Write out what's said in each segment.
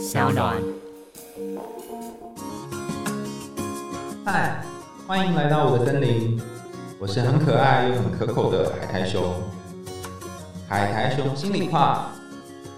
小暖。嗨，欢迎来到我的森林，我是很可爱又很可口的海苔熊。海苔熊心里话，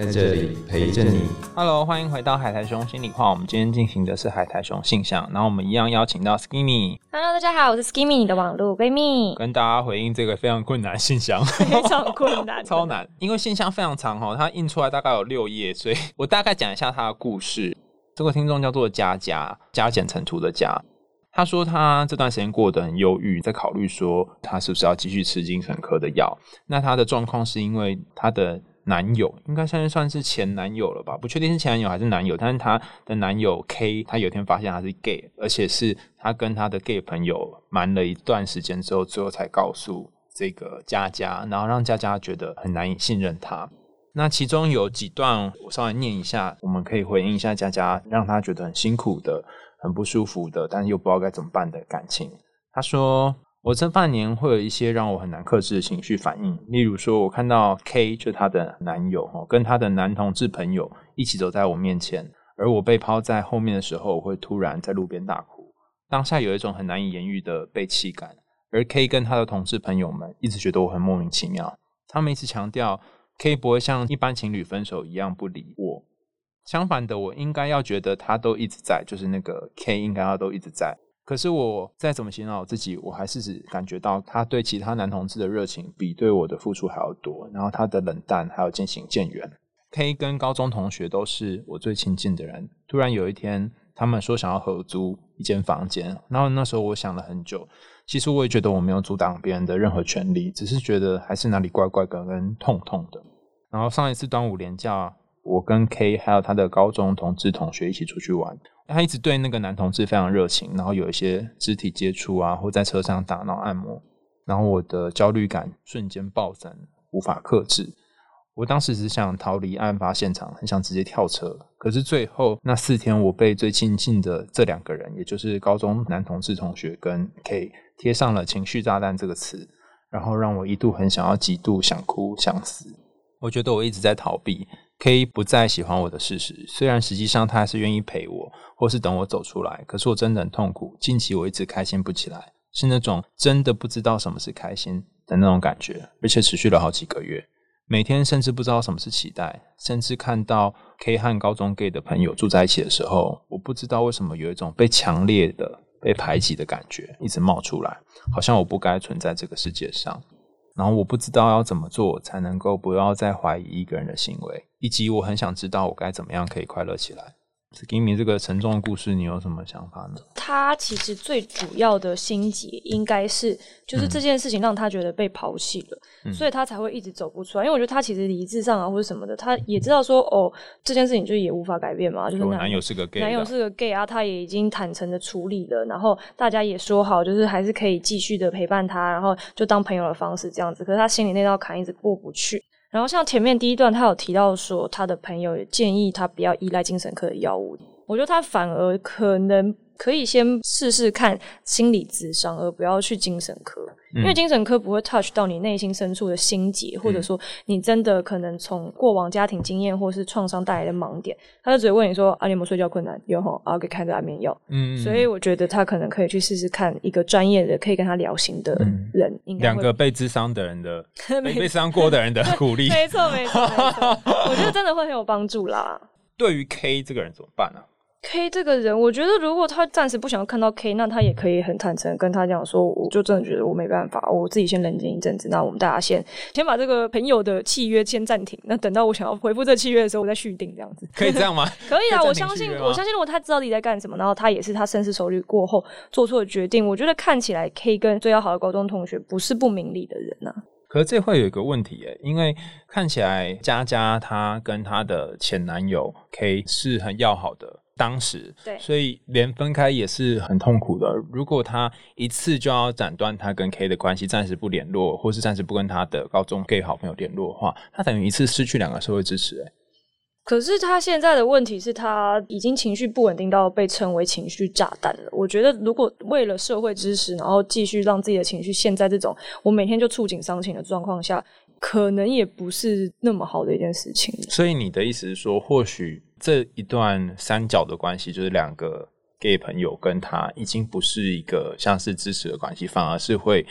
在这里陪着你。Hello，欢迎回到海苔熊心里话。我们今天进行的是海苔熊信箱，然后我们一样邀请到 Skimmy。Hello，大家好，我是 Skimmy，你的网络闺蜜。跟大家回应这个非常困难信箱，非常困难，超难，因为信箱非常长哈，它印出来大概有六页，所以我大概讲一下它的故事。这个听众叫做佳佳，加减乘除的加。他说他这段时间过得很忧郁，在考虑说他是不是要继续吃精神科的药。那他的状况是因为他的男友，应该算算是前男友了吧？不确定是前男友还是男友，但是她的男友 K，他有一天发现他是 gay，而且是他跟他的 gay 朋友瞒了一段时间之后，最后才告诉这个佳佳，然后让佳佳觉得很难以信任他。那其中有几段我稍微念一下，我们可以回应一下佳佳，让他觉得很辛苦的。很不舒服的，但又不知道该怎么办的感情。他说：“我这半年会有一些让我很难克制的情绪反应，例如说，我看到 K 就她的男友哦，跟她的男同志朋友一起走在我面前，而我被抛在后面的时候，我会突然在路边大哭，当下有一种很难以言喻的被气感。而 K 跟她的同志朋友们一直觉得我很莫名其妙，他们一直强调 K 不会像一般情侣分手一样不理我。”相反的，我应该要觉得他都一直在，就是那个 K 应该要都一直在。可是我再怎么洗脑自己，我还是只感觉到他对其他男同志的热情比对我的付出还要多，然后他的冷淡还有渐行渐远。K 跟高中同学都是我最亲近的人，突然有一天他们说想要合租一间房间，然后那时候我想了很久，其实我也觉得我没有阻挡别人的任何权利，只是觉得还是哪里怪怪的跟痛痛的。然后上一次端午连假。我跟 K 还有他的高中同志同学一起出去玩，他一直对那个男同志非常热情，然后有一些肢体接触啊，或在车上打闹按摩，然后我的焦虑感瞬间暴增，无法克制。我当时只想逃离案发现场，很想直接跳车。可是最后那四天，我被最亲近的这两个人，也就是高中男同志同学跟 K 贴上了“情绪炸弹”这个词，然后让我一度很想要极度想哭想死。我觉得我一直在逃避。K 不再喜欢我的事实，虽然实际上他还是愿意陪我，或是等我走出来，可是我真的很痛苦。近期我一直开心不起来，是那种真的不知道什么是开心的那种感觉，而且持续了好几个月。每天甚至不知道什么是期待，甚至看到 K 和高中 gay 的朋友住在一起的时候，我不知道为什么有一种被强烈的被排挤的感觉一直冒出来，好像我不该存在这个世界上。然后我不知道要怎么做才能够不要再怀疑一个人的行为，以及我很想知道我该怎么样可以快乐起来。给你这个沉重的故事，你有什么想法呢？他其实最主要的心结应该是，就是这件事情让他觉得被抛弃了，所以他才会一直走不出来。因为我觉得他其实理智上啊或者什么的，他也知道说，哦，这件事情就也无法改变嘛。就是男友是个 gay，男友是个 gay 啊，他也已经坦诚的处理了，然后大家也说好，就是还是可以继续的陪伴他，然后就当朋友的方式这样子。可是他心里那道坎一直过不去。然后像前面第一段，他有提到说，他的朋友也建议他不要依赖精神科的药物。我觉得他反而可能可以先试试看心理咨商，而不要去精神科，因为精神科不会 touch 到你内心深处的心结，或者说你真的可能从过往家庭经验或是创伤带来的盲点，他就只会问你说啊，你有没有睡觉困难？有吼，然后给开个安眠药。嗯，所以我觉得他可能可以去试试看一个专业的可以跟他聊心的人，两个被智商的人的 被被伤过的人的鼓励，没错没错，我觉得真的会很有帮助啦。对于 K 这个人怎么办呢？K 这个人，我觉得如果他暂时不想要看到 K，那他也可以很坦诚跟他讲说，我就真的觉得我没办法，我自己先冷静一阵子。那我们大家先先把这个朋友的契约先暂停，那等到我想要回复这契约的时候，我再续订这样子。可以这样吗？可以啊，我相信，我相信如果他知道自己在干什么，然后他也是他深思熟虑过后做出的决定，我觉得看起来 K 跟最要好的高中同学不是不明理的人呐。可是这会有一个问题诶，因为看起来佳佳她跟她的前男友 K 是很要好的。当时，对，所以连分开也是很痛苦的。如果他一次就要斩断他跟 K 的关系，暂时不联络，或是暂时不跟他的高中 gay 好朋友联络的话，他等于一次失去两个社会支持。哎，可是他现在的问题是他已经情绪不稳定到被称为情绪炸弹了。我觉得，如果为了社会支持，然后继续让自己的情绪陷在这种我每天就触景伤情的状况下，可能也不是那么好的一件事情。所以你的意思是说，或许。这一段三角的关系，就是两个 gay 朋友跟他，已经不是一个像是支持的关系，反而是会。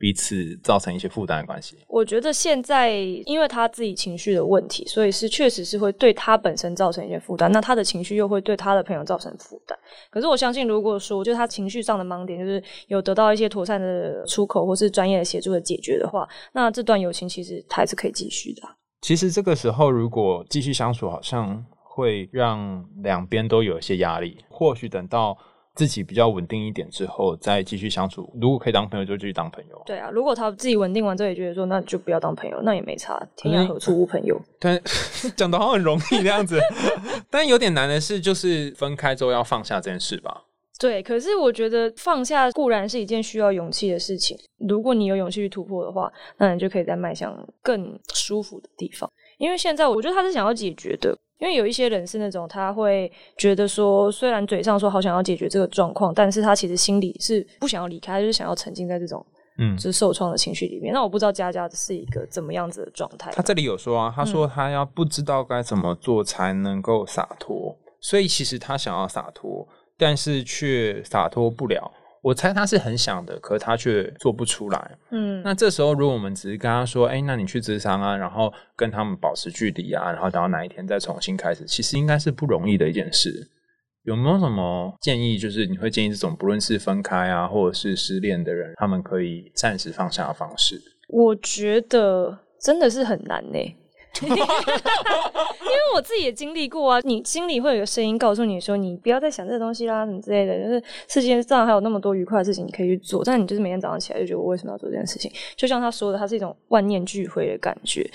彼此造成一些负担的关系。我觉得现在因为他自己情绪的问题，所以是确实是会对他本身造成一些负担。那他的情绪又会对他的朋友造成负担。可是我相信，如果说就他情绪上的盲点，就是有得到一些妥善的出口，或是专业的协助的解决的话，那这段友情其实还是可以继续的。其实这个时候如果继续相处，好像会让两边都有一些压力。或许等到。自己比较稳定一点之后，再继续相处。如果可以当朋友，就继续当朋友。对啊，如果他自己稳定完之后也觉得说，那就不要当朋友，那也没差。天涯何处无朋友？但讲的好像很容易这样子，但有点难的是，就是分开之后要放下这件事吧。对，可是我觉得放下固然是一件需要勇气的事情。如果你有勇气去突破的话，那你就可以再迈向更舒服的地方。因为现在我觉得他是想要解决的。因为有一些人是那种他会觉得说，虽然嘴上说好想要解决这个状况，但是他其实心里是不想要离开，就是想要沉浸在这种嗯，就是受创的情绪里面。那我不知道佳佳是一个怎么样子的状态。他这里有说啊，他说他要不知道该怎么做才能够洒脱，所以其实他想要洒脱，但是却洒脱不了。我猜他是很想的，可他却做不出来。嗯，那这时候如果我们只是跟他说：“哎，那你去智商啊，然后跟他们保持距离啊，然后等到哪一天再重新开始，其实应该是不容易的一件事。”有没有什么建议？就是你会建议这种不论是分开啊，或者是失恋的人，他们可以暂时放下的方式？我觉得真的是很难呢。因为我自己也经历过啊，你心里会有个声音告诉你说，你不要再想这个东西啦，什么之类的。就是世界上还有那么多愉快的事情你可以去做，但你就是每天早上起来就觉得我为什么要做这件事情？就像他说的，它是一种万念俱灰的感觉。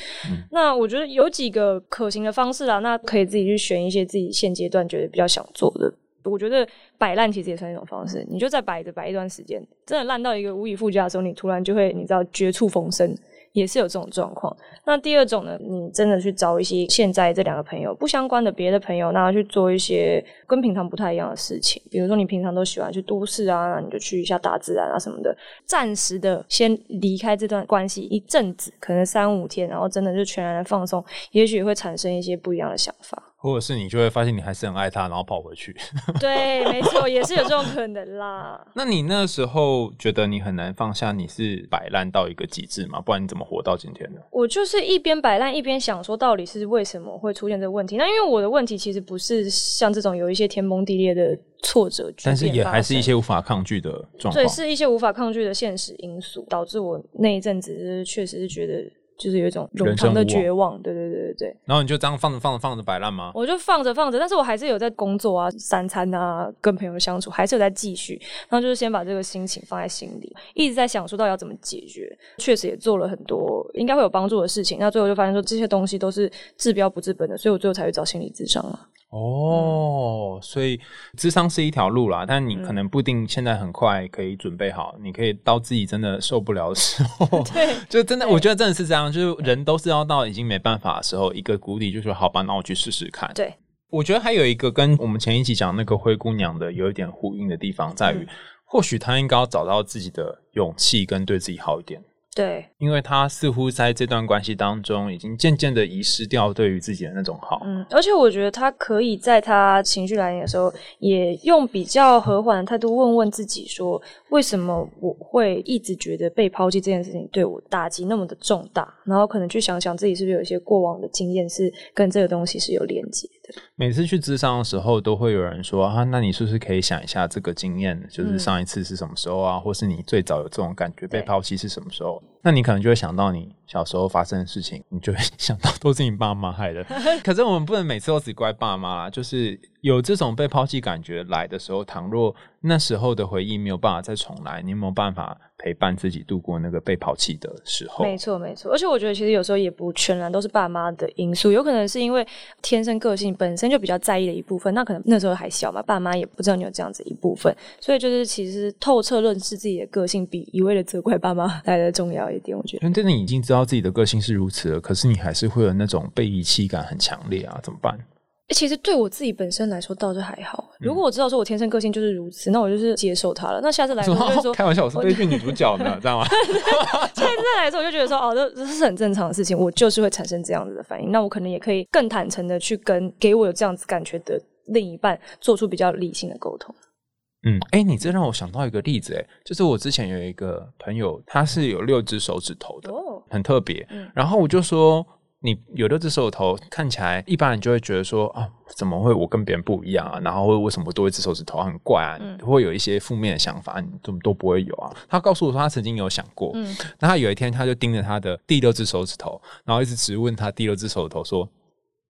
那我觉得有几个可行的方式啊，那可以自己去选一些自己现阶段觉得比较想做的。我觉得摆烂其实也算一种方式，你就再摆着摆一段时间，真的烂到一个无以复加的时候，你突然就会你知道绝处逢生。也是有这种状况。那第二种呢？你真的去找一些现在这两个朋友不相关的别的朋友，那去做一些跟平常不太一样的事情。比如说，你平常都喜欢去都市啊，那你就去一下大自然啊什么的。暂时的先离开这段关系一阵子，可能三五天，然后真的就全然的放松，也许会产生一些不一样的想法。或者是你就会发现你还是很爱他，然后跑回去。对，没错，也是有这种可能啦。那你那时候觉得你很难放下，你是摆烂到一个极致吗？不然你怎么活到今天呢？我就是一边摆烂一边想说，到底是为什么会出现这个问题？那因为我的问题其实不是像这种有一些天崩地裂的挫折，但是也还是一些无法抗拒的状况。对，是一些无法抗拒的现实因素，导致我那一阵子确实是觉得。就是有一种冗长的绝望，对对对对对。然后你就这样放着放着放着摆烂吗？我就放着放着，但是我还是有在工作啊，三餐啊，跟朋友相处，还是有在继续。然后就是先把这个心情放在心里，一直在想说到底要怎么解决。确实也做了很多应该会有帮助的事情。那最后就发现说这些东西都是治标不治本的，所以我最后才去找心理咨商了。哦，所以智商是一条路啦，但你可能不一定现在很快可以准备好，你可以到自己真的受不了的时候，对，就真的，我觉得真的是这样，就是人都是要到已经没办法的时候，一个谷底，就说好吧，那我去试试看。对，我觉得还有一个跟我们前一集讲那个灰姑娘的有一点呼应的地方，在于或许她应该要找到自己的勇气，跟对自己好一点。对，因为他似乎在这段关系当中，已经渐渐的遗失掉对于自己的那种好。嗯，而且我觉得他可以在他情绪来临的时候，也用比较和缓的态度问问自己：说为什么我会一直觉得被抛弃这件事情对我打击那么的重大？然后可能去想想自己是不是有一些过往的经验是跟这个东西是有连接的。每次去咨商的时候，都会有人说：啊，那你是不是可以想一下这个经验，就是上一次是什么时候啊？或是你最早有这种感觉被抛弃是什么时候？那你可能就会想到你小时候发生的事情，你就会想到都是你爸妈害的。可是我们不能每次都只怪爸妈，就是有这种被抛弃感觉来的时候，倘若那时候的回忆没有办法再重来，你有没有办法陪伴自己度过那个被抛弃的时候？没错，没错。而且我觉得其实有时候也不全然都是爸妈的因素，有可能是因为天生个性本身就比较在意的一部分。那可能那时候还小嘛，爸妈也不知道你有这样子一部分，所以就是其实透彻认识自己的个性，比一味的责怪爸妈 来的重要。一点，我觉得，真的已经知道自己的个性是如此了，可是你还是会有那种被遗弃感很强烈啊，怎么办？其实对我自己本身来说倒是还好。嗯如果我知道说我天生个性就是如此，那我就是接受它了。那下次来，我就会说，开玩笑，我是悲剧女主角呢，知道吗？下一次再来的时候，我就觉得说，哦，这这是很正常的事情，我就是会产生这样子的反应。那我可能也可以更坦诚的去跟给我有这样子感觉的另一半做出比较理性的沟通。嗯，哎、你这让我想到一个例子，哎，就是我之前有一个朋友，他是有六只手指头的，哦，很特别。嗯然后我就说，你有六只手指头，看起来一般人就会觉得说，啊，怎么会我跟别人不一样啊？然后为什么多一只手指头很怪啊？嗯会有一些负面的想法，你怎么都不会有啊？他告诉我说，他曾经有想过，嗯，那他有一天他就盯着他的第六只手指头，然后一直直问他第六只手指头说。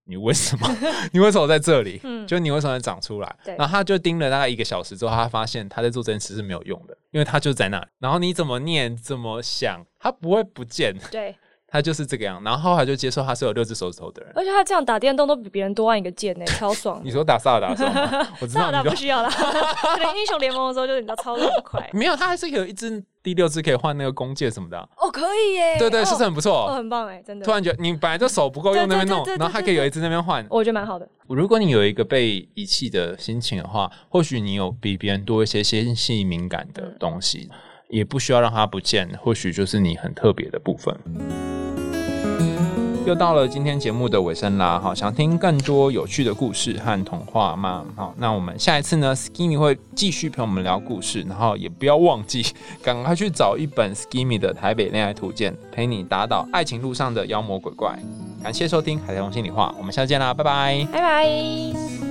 你为什么？你为什么在这里？嗯就你为什么长出来？然后他就盯了大概一个小时之后，他发现他在做这件事是没有用的，因为他就在那里。然后你怎么念、怎么想，他不会不见，对。他就是这个样。然后后来就接受他是有六只手指头的人。而且他这样打电动都比别人多按一个键呢，超爽。你说打萨尔达的时候吗？我知萨尔达道你就。不需要啦，可能英雄联盟的时候就是你知道操作很快没有，他还是有一只第六只可以换那个弓箭什么的啊。哦，可以耶。对对，哦是不是很不哦，错？很棒哎，真的突。然觉得你本来就手不够用那边弄然后还可以有一只那边换。我觉得蛮好的。如果你有一个被遗弃的心情的话，或许你有比别人多一些纤细敏感的东西，也不需要让它不见，或许就是你很特别的部分。又到了今天节目的尾声啦，好，想听更多有趣的故事和童话吗？好，那我们下一次呢，Skimmy 会继续陪我们聊故事，然后也不要忘记 赶快去找一本 Skimmy 的《台北恋爱图鉴》，陪你打倒爱情路上的妖魔鬼怪。感谢收听《海苔红心里话》，我们下次见啦，拜拜。拜拜。